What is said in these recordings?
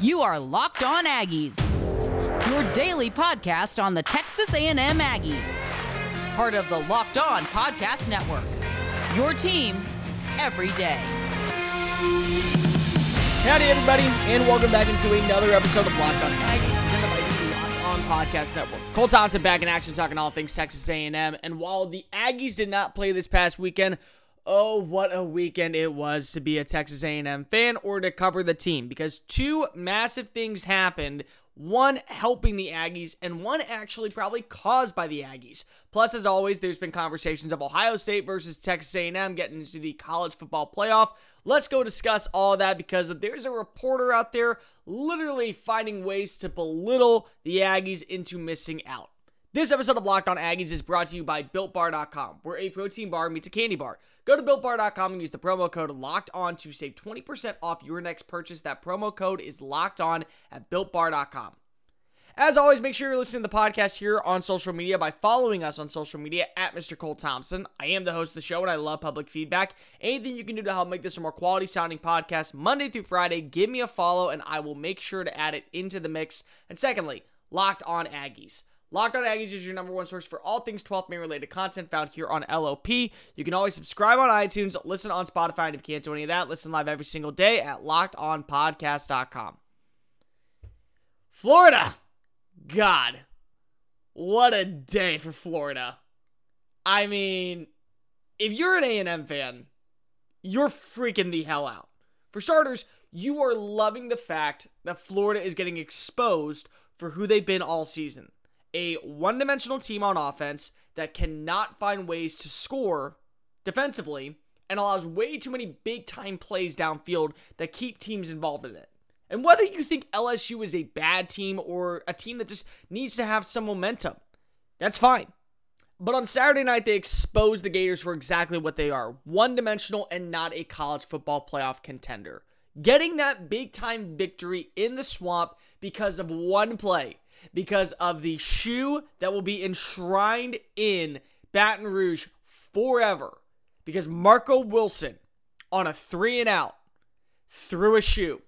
You are Locked On Aggies, your daily podcast on the Texas A&M Aggies. Part of the Locked On Podcast Network. Your team every day. Howdy, everybody, and welcome back into another episode of Locked On Aggies, presented by the Locked On Podcast Network. Cole Thompson back in action, talking all things Texas A&M. And while the Aggies did not play this past weekend, oh, what a weekend it was to be a Texas A&M fan or to cover the team, because two massive things happened. One helping the Aggies, and one actually probably caused by the Aggies. Plus, as always, there's been conversations of Ohio State versus Texas A&M getting into the college football playoff. Let's go discuss all that because there's a reporter out there literally finding ways to belittle the Aggies into missing out. This episode of Locked On Aggies is brought to you by BuiltBar.com, where a protein bar meets a candy bar. Go to BuiltBar.com and use the promo code Locked On to save 20% off your next purchase. That promo code is Locked On at BuiltBar.com. As always, make sure you're listening to the podcast here on social media by following us on social media at Mr. Cole Thompson. I am the host of the show and I love public feedback. Anything you can do to help make this a more quality sounding podcast Monday through Friday, give me a follow and I will make sure to add it into the mix. And secondly, Locked On Aggies. Locked On Aggies is your number one source for all things 12th Man related content found here on LOP. You can always subscribe on iTunes, listen on Spotify, and if you can't do any of that, listen live every single day at lockedonpodcast.com. Florida. God, what a day for Florida. I mean, if you're an A&M fan, you're freaking the hell out. For starters, you are loving the fact that Florida is getting exposed for who they've been all season. A one-dimensional team on offense that cannot find ways to score defensively and allows way too many big-time plays downfield that keep teams involved in it. And whether you think LSU is a bad team or a team that just needs to have some momentum, that's fine. But on Saturday night, they exposed the Gators for exactly what they are one dimensional and not a college football playoff contender. Getting that big time victory in the swamp because of one play, because of the shoe that will be enshrined in Baton Rouge forever. Because Marco Wilson, on a three and out, threw a shoe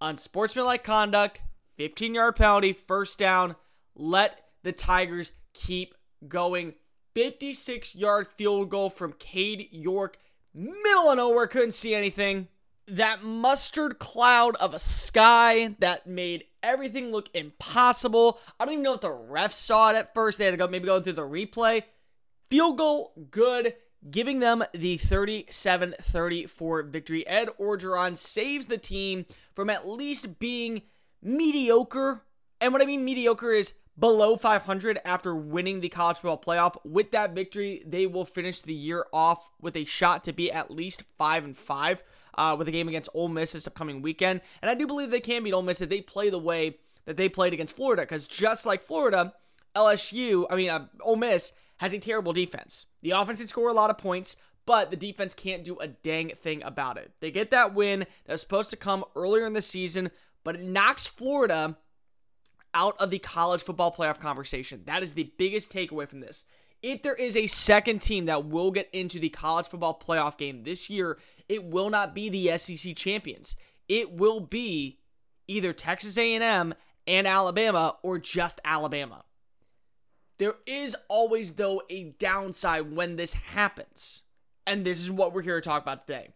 unsportsmanlike conduct, 15 yard penalty, first down. Let the Tigers keep going. 56 yard field goal from Cade York. Middle of nowhere, couldn't see anything. That mustard cloud of a sky that made everything look impossible. I don't even know if the refs saw it at first. They had to go maybe going through the replay. Field goal, good giving them the 37 34 victory. Ed Orgeron saves the team from at least being mediocre. And what I mean mediocre is below 500 after winning the college football playoff. With that victory, they will finish the year off with a shot to be at least 5 and 5 uh, with a game against Ole Miss this upcoming weekend. And I do believe they can beat Ole Miss if they play the way that they played against Florida because just like Florida, LSU, I mean, uh, Ole Miss has a terrible defense. The offense can score a lot of points, but the defense can't do a dang thing about it. They get that win that was supposed to come earlier in the season, but it knocks Florida out of the college football playoff conversation. That is the biggest takeaway from this. If there is a second team that will get into the college football playoff game this year, it will not be the SEC champions. It will be either Texas A&M and Alabama or just Alabama. There is always, though, a downside when this happens. And this is what we're here to talk about today.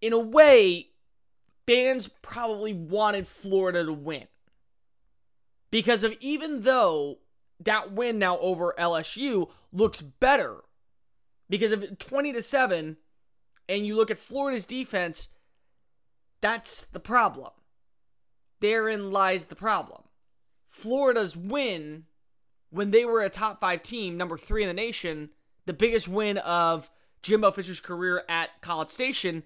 In a way, fans probably wanted Florida to win. Because of even though that win now over LSU looks better, because of 20 to 7, and you look at Florida's defense, that's the problem. Therein lies the problem. Florida's win when they were a top five team, number three in the nation, the biggest win of Jimbo Fisher's career at College Station,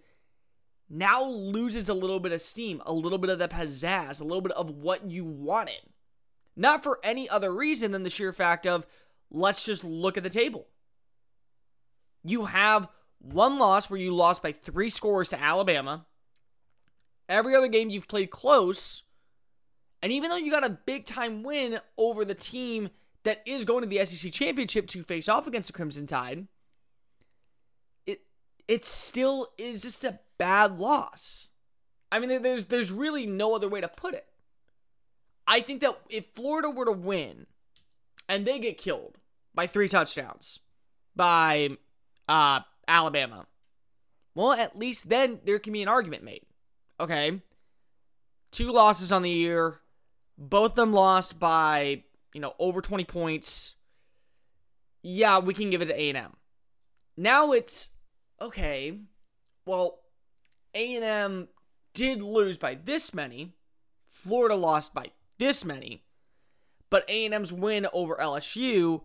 now loses a little bit of steam, a little bit of the pizzazz, a little bit of what you wanted. Not for any other reason than the sheer fact of let's just look at the table. You have one loss where you lost by three scores to Alabama. Every other game you've played close. And even though you got a big time win over the team that is going to the SEC championship to face off against the Crimson Tide, it it still is just a bad loss. I mean, there's there's really no other way to put it. I think that if Florida were to win and they get killed by three touchdowns by uh, Alabama, well, at least then there can be an argument made. Okay. Two losses on the year, both of them lost by, you know, over 20 points. Yeah, we can give it to A&M. Now it's okay. Well, A&M did lose by this many. Florida lost by this many. But A&M's win over LSU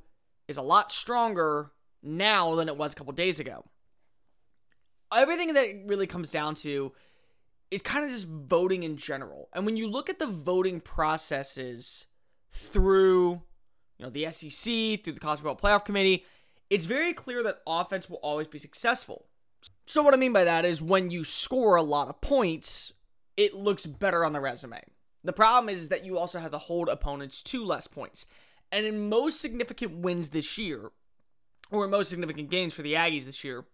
is a lot stronger now than it was a couple days ago. Everything that really comes down to is kind of just voting in general. And when you look at the voting processes through, you know, the SEC, through the College Football Playoff Committee, it's very clear that offense will always be successful. So what I mean by that is when you score a lot of points, it looks better on the resume. The problem is that you also have to hold opponents to less points. And in most significant wins this year, or in most significant games for the Aggies this year,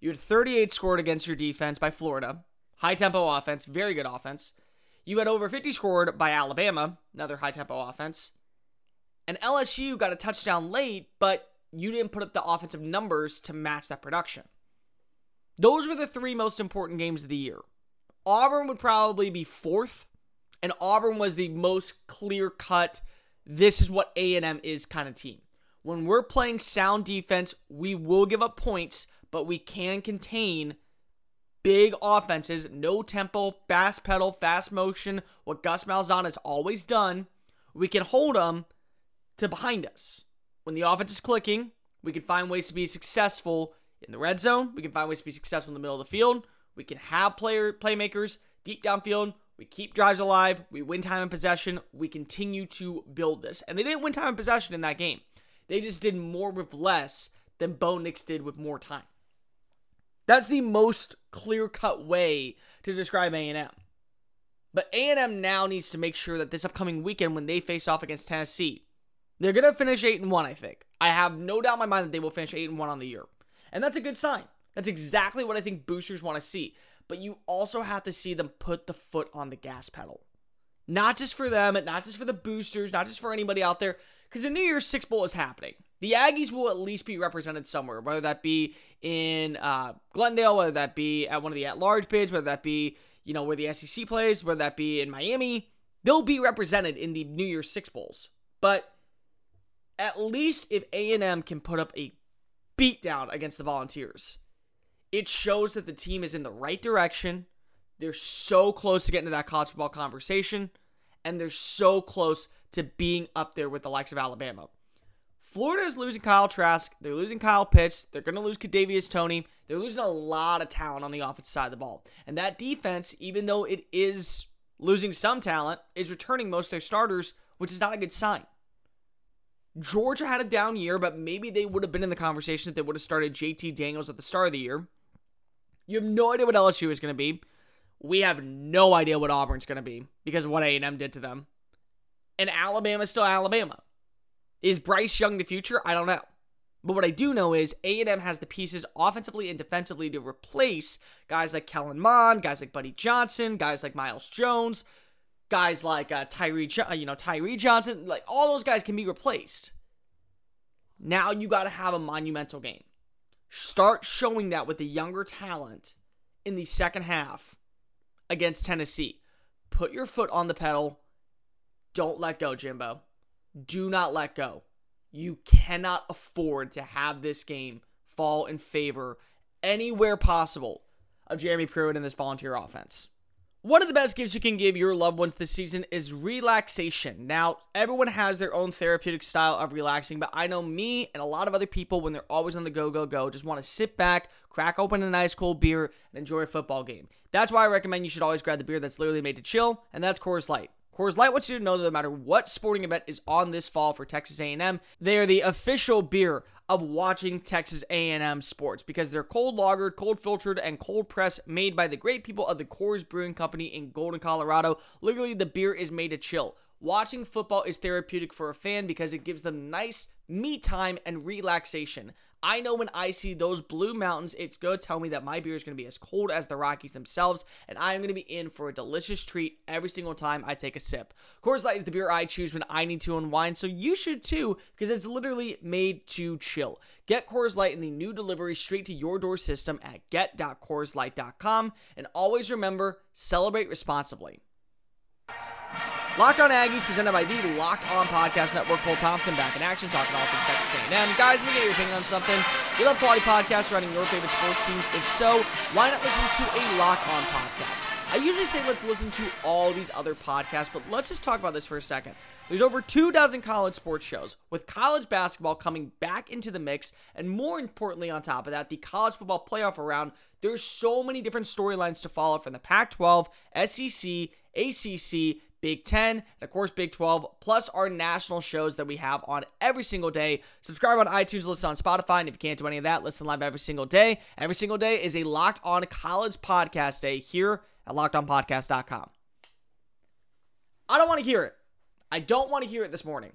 you had 38 scored against your defense by Florida, high tempo offense, very good offense. You had over 50 scored by Alabama, another high tempo offense. And LSU got a touchdown late, but you didn't put up the offensive numbers to match that production. Those were the three most important games of the year. Auburn would probably be fourth, and Auburn was the most clear cut. This is what A&M is kind of team. When we're playing sound defense, we will give up points, but we can contain big offenses, no tempo, fast pedal, fast motion, what Gus Malzahn has always done. We can hold them to behind us. When the offense is clicking, we can find ways to be successful in the red zone. We can find ways to be successful in the middle of the field. We can have player playmakers deep downfield. We keep drives alive. We win time and possession. We continue to build this. And they didn't win time and possession in that game. They just did more with less than Bo Nix did with more time. That's the most clear-cut way to describe A&M. But A&M now needs to make sure that this upcoming weekend when they face off against Tennessee, they're going to finish 8 and 1, I think. I have no doubt in my mind that they will finish 8 and 1 on the year. And that's a good sign. That's exactly what I think boosters want to see. But you also have to see them put the foot on the gas pedal. Not just for them, not just for the boosters, not just for anybody out there, because the New Year's Six Bowl is happening. The Aggies will at least be represented somewhere, whether that be in uh, Glendale, whether that be at one of the at-large bids, whether that be you know where the SEC plays, whether that be in Miami. They'll be represented in the New Year's Six Bowls. But at least if A&M can put up a beatdown against the Volunteers. It shows that the team is in the right direction. They're so close to getting to that college football conversation, and they're so close to being up there with the likes of Alabama. Florida is losing Kyle Trask. They're losing Kyle Pitts. They're going to lose Kadarius Toney. They're losing a lot of talent on the offensive side of the ball. And that defense, even though it is losing some talent, is returning most of their starters, which is not a good sign. Georgia had a down year, but maybe they would have been in the conversation if they would have started JT Daniels at the start of the year. You have no idea what LSU is going to be. We have no idea what Auburn's going to be because of what A&M did to them. And Alabama is still Alabama. Is Bryce Young the future? I don't know. But what I do know is A&M has the pieces offensively and defensively to replace guys like Kellen Mond, guys like Buddy Johnson, guys like Myles Jones, guys like uh, Tyree, uh, you know Tyree Johnson, like all those guys can be replaced. Now you got to have a monumental game. Start showing that with the younger talent in the second half against Tennessee. Put your foot on the pedal. Don't let go, Jimbo. Do not let go. You cannot afford to have this game fall in favor anywhere possible of Jeremy Pruitt and this volunteer offense. One of the best gifts you can give your loved ones this season is relaxation. Now, everyone has their own therapeutic style of relaxing, but I know me and a lot of other people, when they're always on the go, go, go, just want to sit back, crack open a nice cold beer, and enjoy a football game. That's why I recommend you should always grab the beer that's literally made to chill, and that's Coors Light. Coors Light wants you to know that no matter what sporting event is on this fall for Texas A&M, they are the official beer of watching Texas A&M sports because they're cold lagered, cold filtered, and cold pressed, made by the great people of the Coors Brewing Company in Golden, Colorado. Literally, the beer is made to chill. Watching football is therapeutic for a fan because it gives them nice me time and relaxation. I know when I see those blue mountains, it's going to tell me that my beer is going to be as cold as the Rockies themselves, and I am going to be in for a delicious treat every single time I take a sip. Coors Light is the beer I choose when I need to unwind, so you should too, because it's literally made to chill. Get Coors Light in the new delivery straight to your door system at get.coorslight.com, and always remember, celebrate responsibly. Locked On Aggies, presented by the Locked On Podcast Network. Cole Thompson back in action, talking all things Texas A&M. Guys, let me get your opinion on something. You love quality podcasts running your favorite sports teams? If so, why not listen to a Locked On podcast? I usually say let's listen to all these other podcasts, but let's just talk about this for a second. There's over two dozen college sports shows, with college basketball coming back into the mix, and more importantly, on top of that, the college football playoff around. There's so many different storylines to follow from the Pac 12, SEC, ACC, Big 10, and of course Big 12, plus our national shows that we have on every single day. Subscribe on iTunes, listen on Spotify, and if you can't do any of that, listen live every single day. Every single day is a Locked On College Podcast Day here at LockedOnPodcast.com. I don't want to hear it. I don't want to hear it this morning.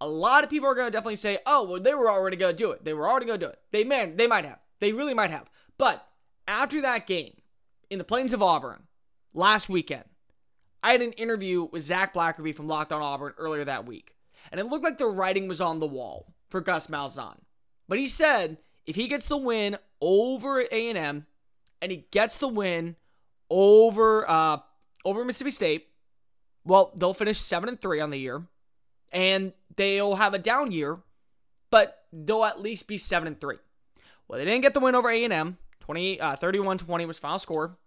A lot of people are going to definitely say, "Oh, well, they were already going to do it. They were already going to do it. They man, they might have. They really might have." But after that game in the Plains of Auburn last weekend, I had an interview with Zach Blackerby from Locked On Auburn earlier that week, and it looked like the writing was on the wall for Gus Malzahn. But he said if he gets the win over A&M and he gets the win over uh, over Mississippi State, well, they'll finish seven and three on the year, and they'll have a down year, but they'll at least be seven and three. Well, they didn't get the win over A&M. 20, uh, 31-20 was final score.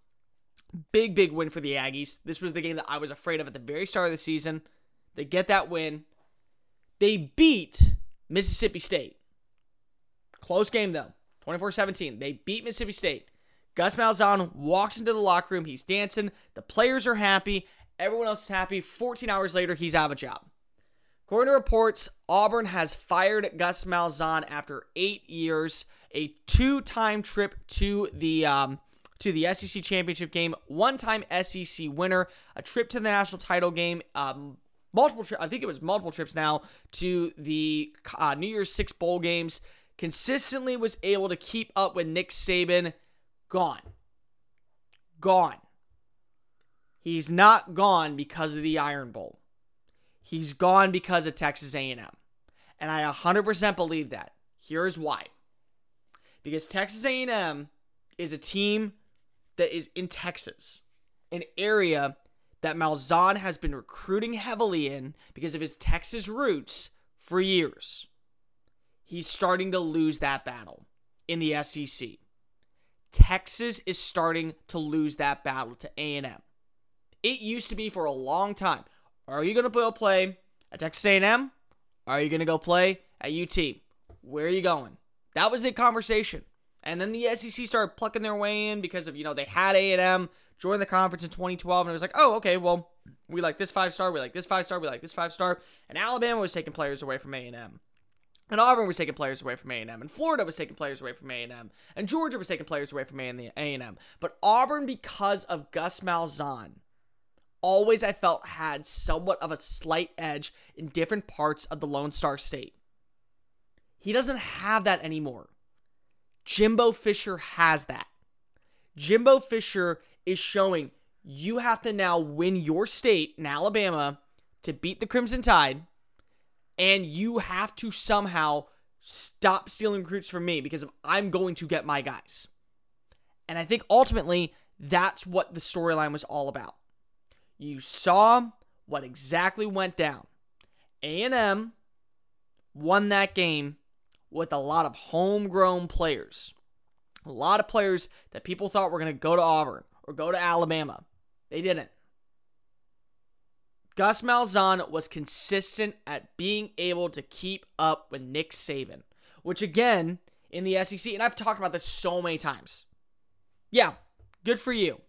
Big, big win for the Aggies. This was the game that I was afraid of at the very start of the season. They get that win. They beat Mississippi State. Close game, though. 24 17. They beat Mississippi State. Gus Malzahn walks into the locker room. He's dancing. The players are happy. Everyone else is happy. 14 hours later, he's out of a job. According to reports, Auburn has fired Gus Malzahn after eight years, a two time trip to the. Um, to the SEC championship game, one-time SEC winner, a trip to the national title game, um, multiple tri- I think it was multiple trips now to the uh, New Year's Six bowl games. Consistently was able to keep up with Nick Saban. Gone, gone. He's not gone because of the Iron Bowl. He's gone because of Texas A&M. And I 100% believe that. Here's why. Because Texas A&M is a team that is in Texas, an area that Malzahn has been recruiting heavily in because of his Texas roots for years. He's starting to lose that battle in the SEC. Texas is starting to lose that battle to A&M. It used to be for a long time. Are you going to go play at Texas A&M? Are you going to go play at UT? Where are you going? That was the conversation. And then the SEC started plucking their way in because of, you know, they had A&M join the conference in 2012 and it was like, "Oh, okay, well, we like this five star, we like this five star, we like this five star." And Alabama was taking players away from A&M. And Auburn was taking players away from A&M, and Florida was taking players away from A&M, and Georgia was taking players away from A&M. But Auburn, because of Gus Malzahn, always I felt had somewhat of a slight edge in different parts of the Lone Star State. He doesn't have that anymore. Jimbo Fisher has that. Jimbo Fisher is showing you have to now win your state in Alabama to beat the Crimson Tide, and you have to somehow stop stealing recruits from me because I'm going to get my guys. And I think ultimately that's what the storyline was all about. You saw what exactly went down. A&M won that game with a lot of homegrown players. A lot of players that people thought were going to go to Auburn or go to Alabama. They didn't. Gus Malzahn was consistent at being able to keep up with Nick Saban, which again, in the SEC, and I've talked about this so many times. Yeah, good for you.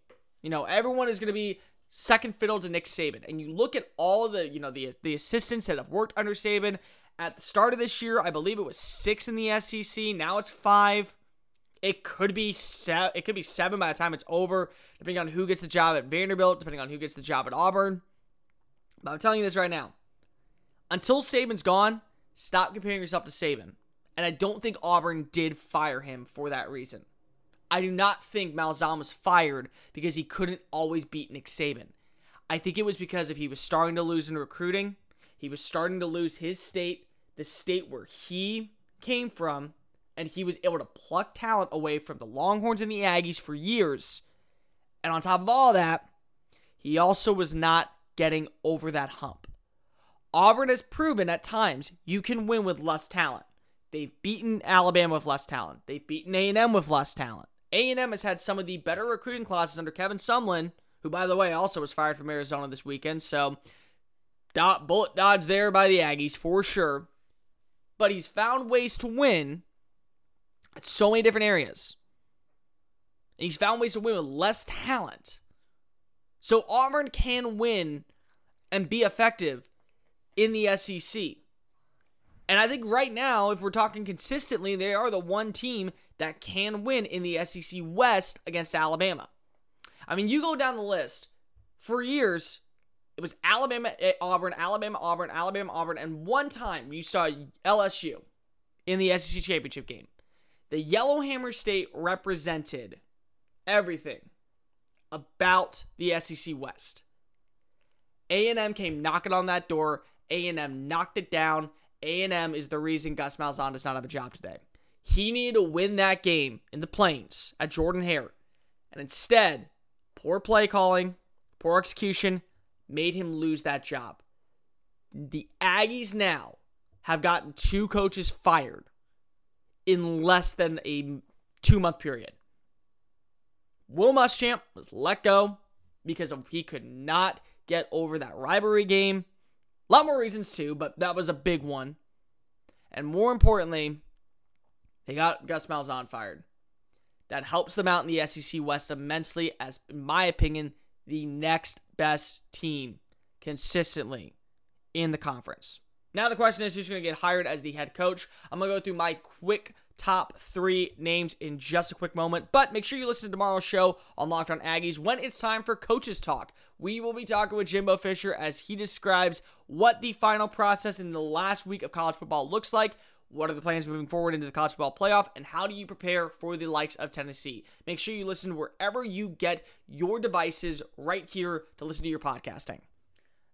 You know, everyone is going to be second fiddle to Nick Saban. And you look at all the, you know, the the assistants that have worked under Saban at the start of this year, I believe it was 6 in the SEC, now it's 5. It could be se- it could be 7 by the time it's over, depending on who gets the job at Vanderbilt, depending on who gets the job at Auburn. But I'm telling you this right now. Until Saban's gone, stop comparing yourself to Saban. And I don't think Auburn did fire him for that reason. I do not think Malzahn was fired because he couldn't always beat Nick Saban. I think it was because if he was starting to lose in recruiting, he was starting to lose his state, the state where he came from, and he was able to pluck talent away from the Longhorns and the Aggies for years. And on top of all that, he also was not getting over that hump. Auburn has proven at times you can win with less talent. They've beaten Alabama with less talent. They've beaten A&M with less talent. A&M has had some of the better recruiting classes under Kevin Sumlin, who, by the way, also was fired from Arizona this weekend. So, dot, bullet dodge there by the Aggies for sure. But he's found ways to win at so many different areas. And he's found ways to win with less talent. So Auburn can win and be effective in the SEC. And I think right now, if we're talking consistently, they are the one team that can win in the SEC West against Alabama. I mean, you go down the list. For years, it was Alabama, eh, Auburn, Alabama, Auburn, Alabama, Auburn, and one time you saw LSU in the SEC championship game. The Yellowhammer State represented everything about the SEC West. A&M came knocking on that door. A&M knocked it down. A&M is the reason Gus Malzahn does not have a job today. He needed to win that game in the Plains at Jordan Hare. And instead, poor play calling, poor execution made him lose that job. The Aggies now have gotten two coaches fired in less than a two month period. Will Muschamp was let go because he could not get over that rivalry game. A lot more reasons too, but that was a big one. And more importantly, they got Gus Malzahn fired. That helps them out in the SEC West immensely, as in my opinion, the next best team consistently in the conference. Now the question is who's going to get hired as the head coach. I'm going to go through my quick top three names in just a quick moment. But make sure you listen to tomorrow's show on Locked On Aggies when it's time for Coaches Talk. We will be talking with Jimbo Fisher as he describes what the final process in the last week of college football looks like. What are the plans moving forward into the college football playoff? And how do you prepare for the likes of Tennessee? Make sure you listen wherever you get your devices right here to listen to your podcasting.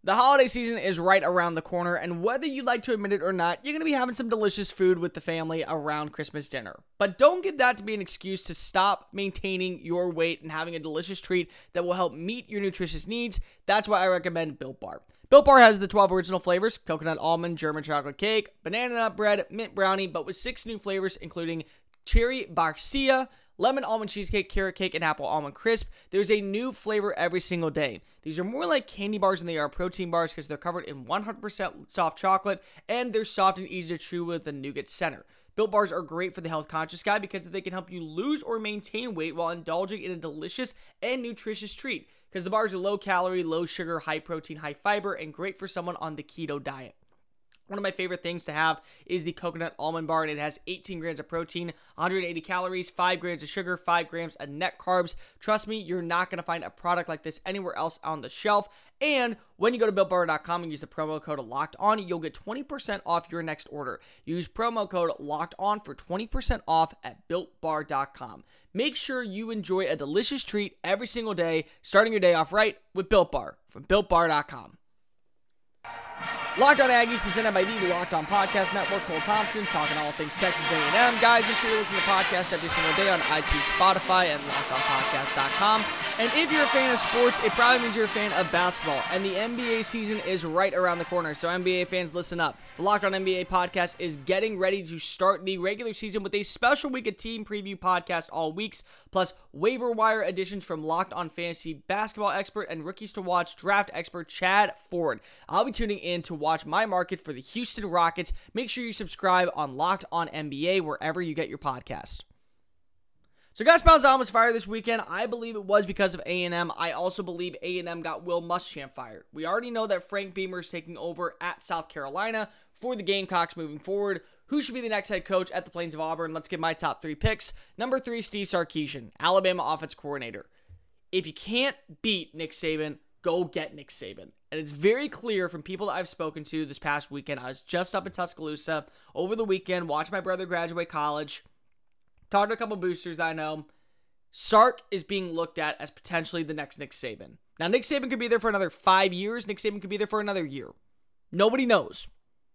The holiday season is right around the corner, and whether you like to admit it or not, you're going to be having some delicious food with the family around Christmas dinner. But don't give that to be an excuse to stop maintaining your weight and having a delicious treat that will help meet your nutritious needs. That's why I recommend Built Bar. Built Bar has the 12 original flavors coconut almond, German chocolate cake, banana nut bread, mint brownie, but with six new flavors, including cherry barcia, lemon almond cheesecake, carrot cake, and apple almond crisp. There's a new flavor every single day. These are more like candy bars than they are protein bars because they're covered in 100% soft chocolate and they're soft and easy to chew with the nougat center. Built bars are great for the health conscious guy because they can help you lose or maintain weight while indulging in a delicious and nutritious treat. Because the bars are low calorie, low sugar, high protein, high fiber, and great for someone on the keto diet. One of my favorite things to have is the coconut almond bar, and it has 18 grams of protein, 180 calories, 5 grams of sugar, 5 grams of net carbs. Trust me, you're not going to find a product like this anywhere else on the shelf. And when you go to BuiltBar.com and use the promo code Locked On, you'll get 20% off your next order. Use promo code Locked On for 20% off at BuiltBar.com. Make sure you enjoy a delicious treat every single day, starting your day off right with Built Bar from BuiltBar.com. Locked On Aggies presented by the Locked On Podcast Network. Cole Thompson talking all things Texas A&M. Guys, make sure you listen to the podcast every single day on iTunes, Spotify, and LockedOnPodcast.com. And if you're a fan of sports, it probably means you're a fan of basketball. And the NBA season is right around the corner, so NBA fans, listen up. The Locked On NBA podcast is getting ready to start the regular season with a special week of team preview podcast all weeks, plus waiver wire additions from Locked On Fantasy basketball expert and rookies to watch draft expert Chad Ford. I'll be tuning in to watch my market for the Houston Rockets. Make sure you subscribe on Locked On NBA wherever you get your podcast. So Gus Malzahn was fired this weekend. I believe it was because of A&M. I also believe A&M got Will Muschamp fired. We already know that Frank Beamer is taking over at South Carolina for the Gamecocks moving forward. Who should be the next head coach at the Plains of Auburn? Let's get my top three picks. Number three, Steve Sarkisian, Alabama offense coordinator. If you can't beat Nick Saban, go get Nick Saban. And it's very clear from people that I've spoken to this past weekend. I was just up in Tuscaloosa over the weekend, watching my brother graduate college, talked to a couple boosters that I know. Sark is being looked at as potentially the next Nick Saban. Now, Nick Saban could be there for another five years. Nick Saban could be there for another year. Nobody knows.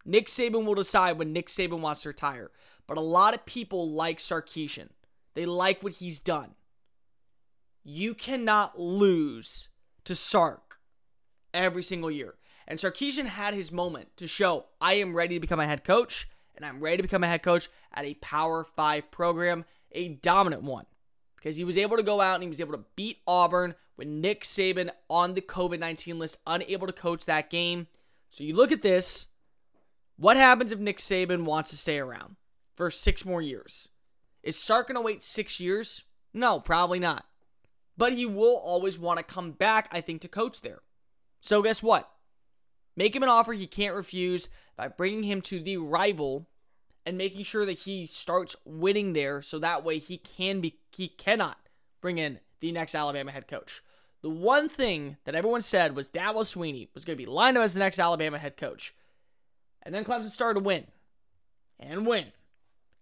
Nick Saban will decide when Nick Saban wants to retire. But a lot of people like Sarkisian. They like what he's done. You cannot lose to Sark every single year. And Sarkisian had his moment to show I am ready to become a head coach, and I'm ready to become a head coach at a Power 5 program, a dominant one. Because he was able to go out and he was able to beat Auburn with Nick Saban on the COVID 19 list, unable to coach that game. So you look at this. What happens if Nick Saban wants to stay around for six more years? Is Sark going to wait six years? No, probably not. But he will always want to come back, I think, to coach there. So guess what? Make him an offer he can't refuse by bringing him to the rival and making sure that he starts winning there so that way he can be he cannot bring in the next Alabama head coach. The one thing that everyone said was Dabo Swinney was going to be lined up as the next Alabama head coach. And then Clemson started to win and win.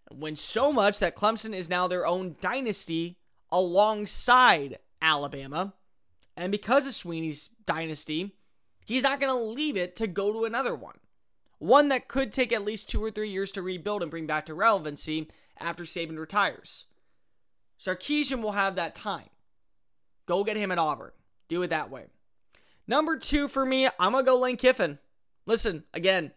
And win so much that Clemson is now their own dynasty alongside Alabama. And because of Swinney's dynasty, he's not going to leave it to go to another one. One that could take at least two or three years to rebuild and bring back to relevancy after Saban retires. Sarkisian will have that time. Go get him at Auburn. Do it that way. Number two for me, I'm gonna go Lane Kiffin. Listen, again,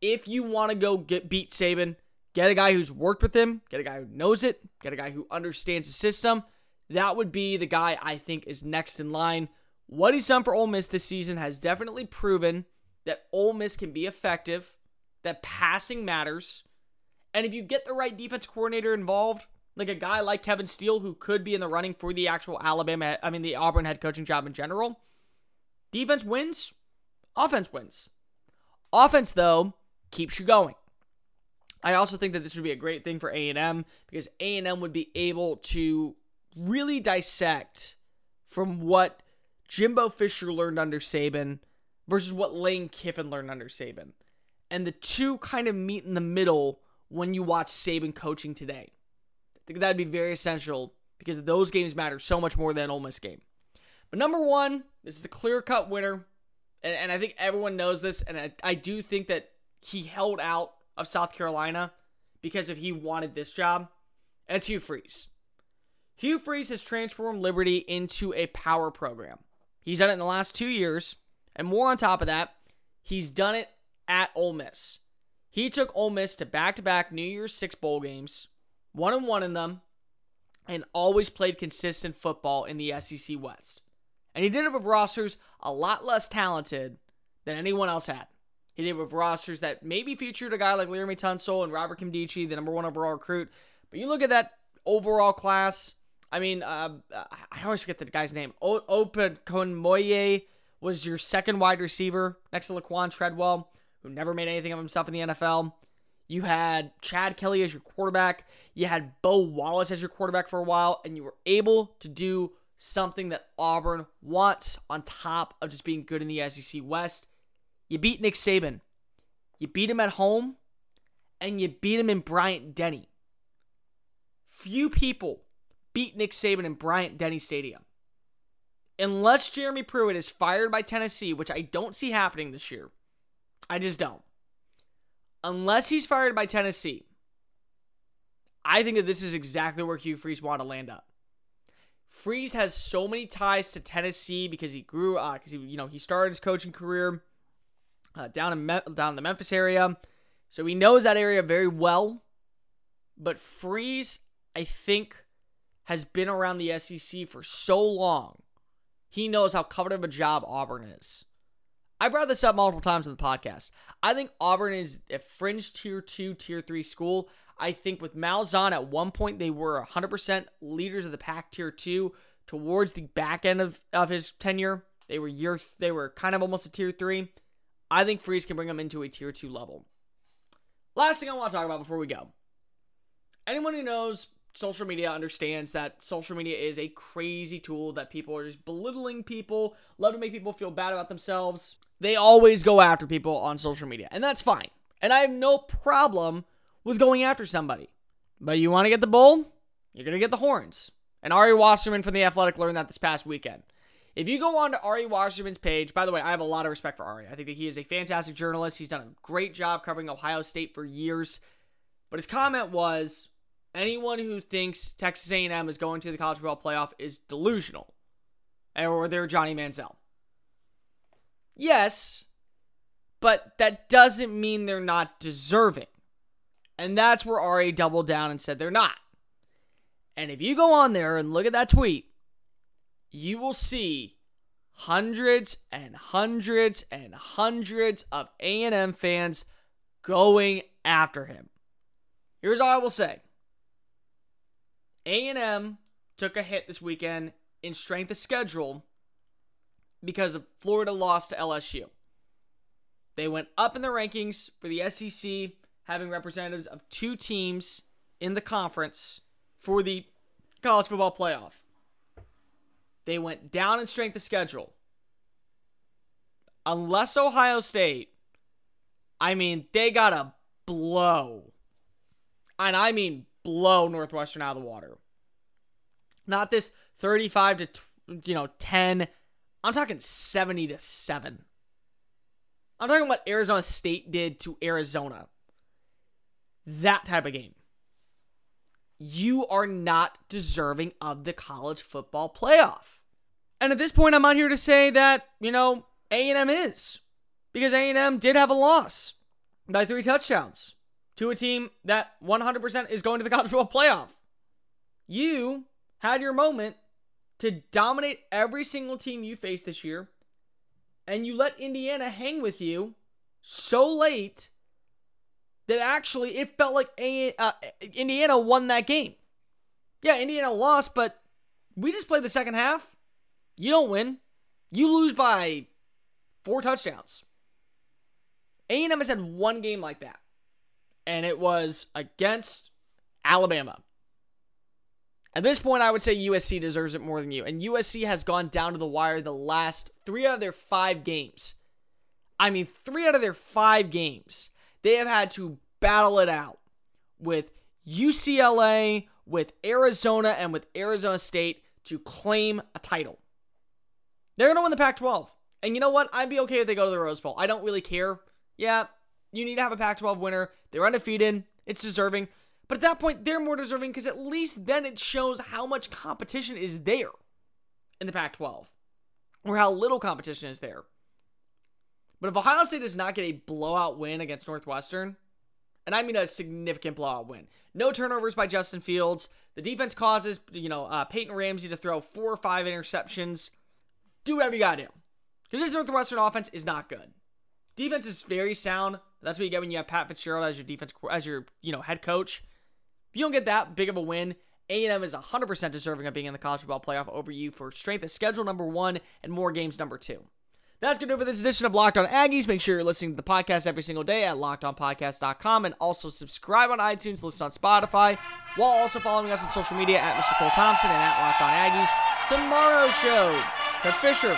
if you want to go get beat Saban, get a guy who's worked with him, get a guy who knows it, get a guy who understands the system. That would be the guy I think is next in line. What he's done for Ole Miss this season has definitely proven that Ole Miss can be effective, that passing matters, and if you get the right defense coordinator involved, like a guy like Kevin Steele who could be in the running for the actual Alabama, I mean the Auburn head coaching job in general, defense wins, offense wins. Offense though keeps you going. I also think that this would be a great thing for A&M because A&M would be able to really dissect from what Jimbo Fisher learned under Saban versus what Lane Kiffin learned under Saban. And the two kind of meet in the middle when you watch Saban coaching today. I think that'd be very essential because those games matter so much more than an Ole Miss game. But number one, this is a clear cut winner. And, and I think everyone knows this. And I, I do think that he held out of South Carolina because if he wanted this job, and it's Hugh Freeze. Hugh Freeze has transformed Liberty into a power program. He's done it in the last two years, and more on top of that, he's done it at Ole Miss. He took Ole Miss to back-to-back New Year's Six bowl games, one and one in them, and always played consistent football in the SEC West. And he did it with rosters a lot less talented than anyone else had. He did it with rosters that maybe featured a guy like Laremy Tunsil and Robert Nkemdiche, the number one overall recruit. But you look at that overall class. I mean, uh, I always forget the guy's name. O- Open Konmoye was your second wide receiver next to Laquan Treadwell, who never made anything of himself in the NFL. You had Chad Kelly as your quarterback. You had Bo Wallace as your quarterback for a while, and you were able to do something that Auburn wants on top of just being good in the SEC West. You beat Nick Saban. You beat him at home, and you beat him in Bryant Denny. Few people beat Nick Saban in Bryant Denny Stadium. Unless Jeremy Pruitt is fired by Tennessee, which I don't see happening this year. I just don't. Unless he's fired by Tennessee, I think that this is exactly where Hugh Freeze want to land up. Freeze has so many ties to Tennessee because he grew, up, because uh, he, you know, he started his coaching career uh, down in Me- down in the Memphis area, so he knows that area very well. But Freeze, I think, has been around the SEC for so long, he knows how coveted of a job Auburn is. I brought this up multiple times in the podcast. I think Auburn is a fringe tier two, tier three school. I think with Malzahn at one point they were 100% leaders of the pack tier two. Towards the back end of, of his tenure, they were year they were kind of almost a tier three. I think Freeze can bring them into a tier two level. Last thing I want to talk about before we go. Anyone who knows social media understands that social media is a crazy tool that people are just belittling people, love to make people feel bad about themselves. They always go after people on social media, and that's fine. And I have no problem with going after somebody. But you want to get the bull, you're going to get the horns. And Ari Wasserman from The Athletic learned that this past weekend. If you go on to Ari Wasserman's page, by the way, I have a lot of respect for Ari. I think that he is a fantastic journalist. He's done a great job covering Ohio State for years. But his comment was anyone who thinks Texas A&M is going to the college football playoff is delusional. Or they're Johnny Manziel. Yes, but that doesn't mean they're not deserving. And that's where Ari doubled down and said they're not. And if you go on there and look at that tweet, you will see hundreds and hundreds and hundreds of A&M fans going after him. Here's all I will say. A&M took a hit this weekend in strength of schedule because of Florida lost to LSU. They went up in the rankings for the SEC, having representatives of two teams in the conference for the college football playoff. They went down in strength of schedule. Unless Ohio State, I mean, they got a blow. And I mean blow Northwestern out of the water. Not this 35 to you know 10. I'm talking 70 to 7. I'm talking what Arizona State did to Arizona. That type of game. You are not deserving of the college football playoff. And at this point I'm not here to say that, you know, A&M is because A&M did have a loss by 3 touchdowns to a team that 100% is going to the college football playoff. You had your moment to dominate every single team you faced this year, and you let Indiana hang with you so late that actually it felt like a, uh, Indiana won that game. Yeah, Indiana lost, but we just played the second half. You don't win. You lose by four touchdowns. A&M has had one game like that and it was against Alabama. At this point, I would say USC deserves it more than you. And USC has gone down to the wire the last three out of their five games. I mean, three out of their five games, they have had to battle it out with UCLA, with Arizona, and with Arizona State to claim a title. They're going to win the Pac 12. And you know what? I'd be okay if they go to the Rose Bowl. I don't really care. Yeah, you need to have a Pac 12 winner. They're undefeated. It's deserving. But at that point, they're more deserving because at least then it shows how much competition is there in the Pac 12 or how little competition is there. But if Ohio State does not get a blowout win against Northwestern, and I mean a significant blowout win, no turnovers by Justin Fields, the defense causes, you know, uh, Peyton Ramsey to throw four or five interceptions. Do whatever you gotta do. Because this Northwestern offense is not good. Defense is very sound. That's what you get when you have Pat Fitzgerald as your defense as your you know head coach. If you don't get that big of a win, A&M is 100% deserving of being in the college football playoff over you for strength of schedule number one and more games number two. That's going to do it for this edition of Locked On Aggies. Make sure you're listening to the podcast every single day at lockedonpodcast.com and also subscribe on iTunes, listen on Spotify, while also following us on social media at Mr. Cole Thompson and at Locked On Aggies. Tomorrow's show, Kirk Fisher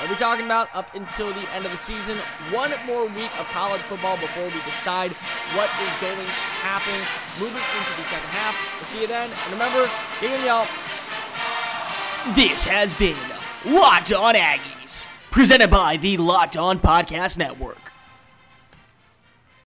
We'll be talking about up until the end of the season. One more week of college football before we decide what is going to happen moving into the second half. We'll see you then. And remember, give y'all. This has been Locked On Aggies, presented by the Locked On Podcast Network.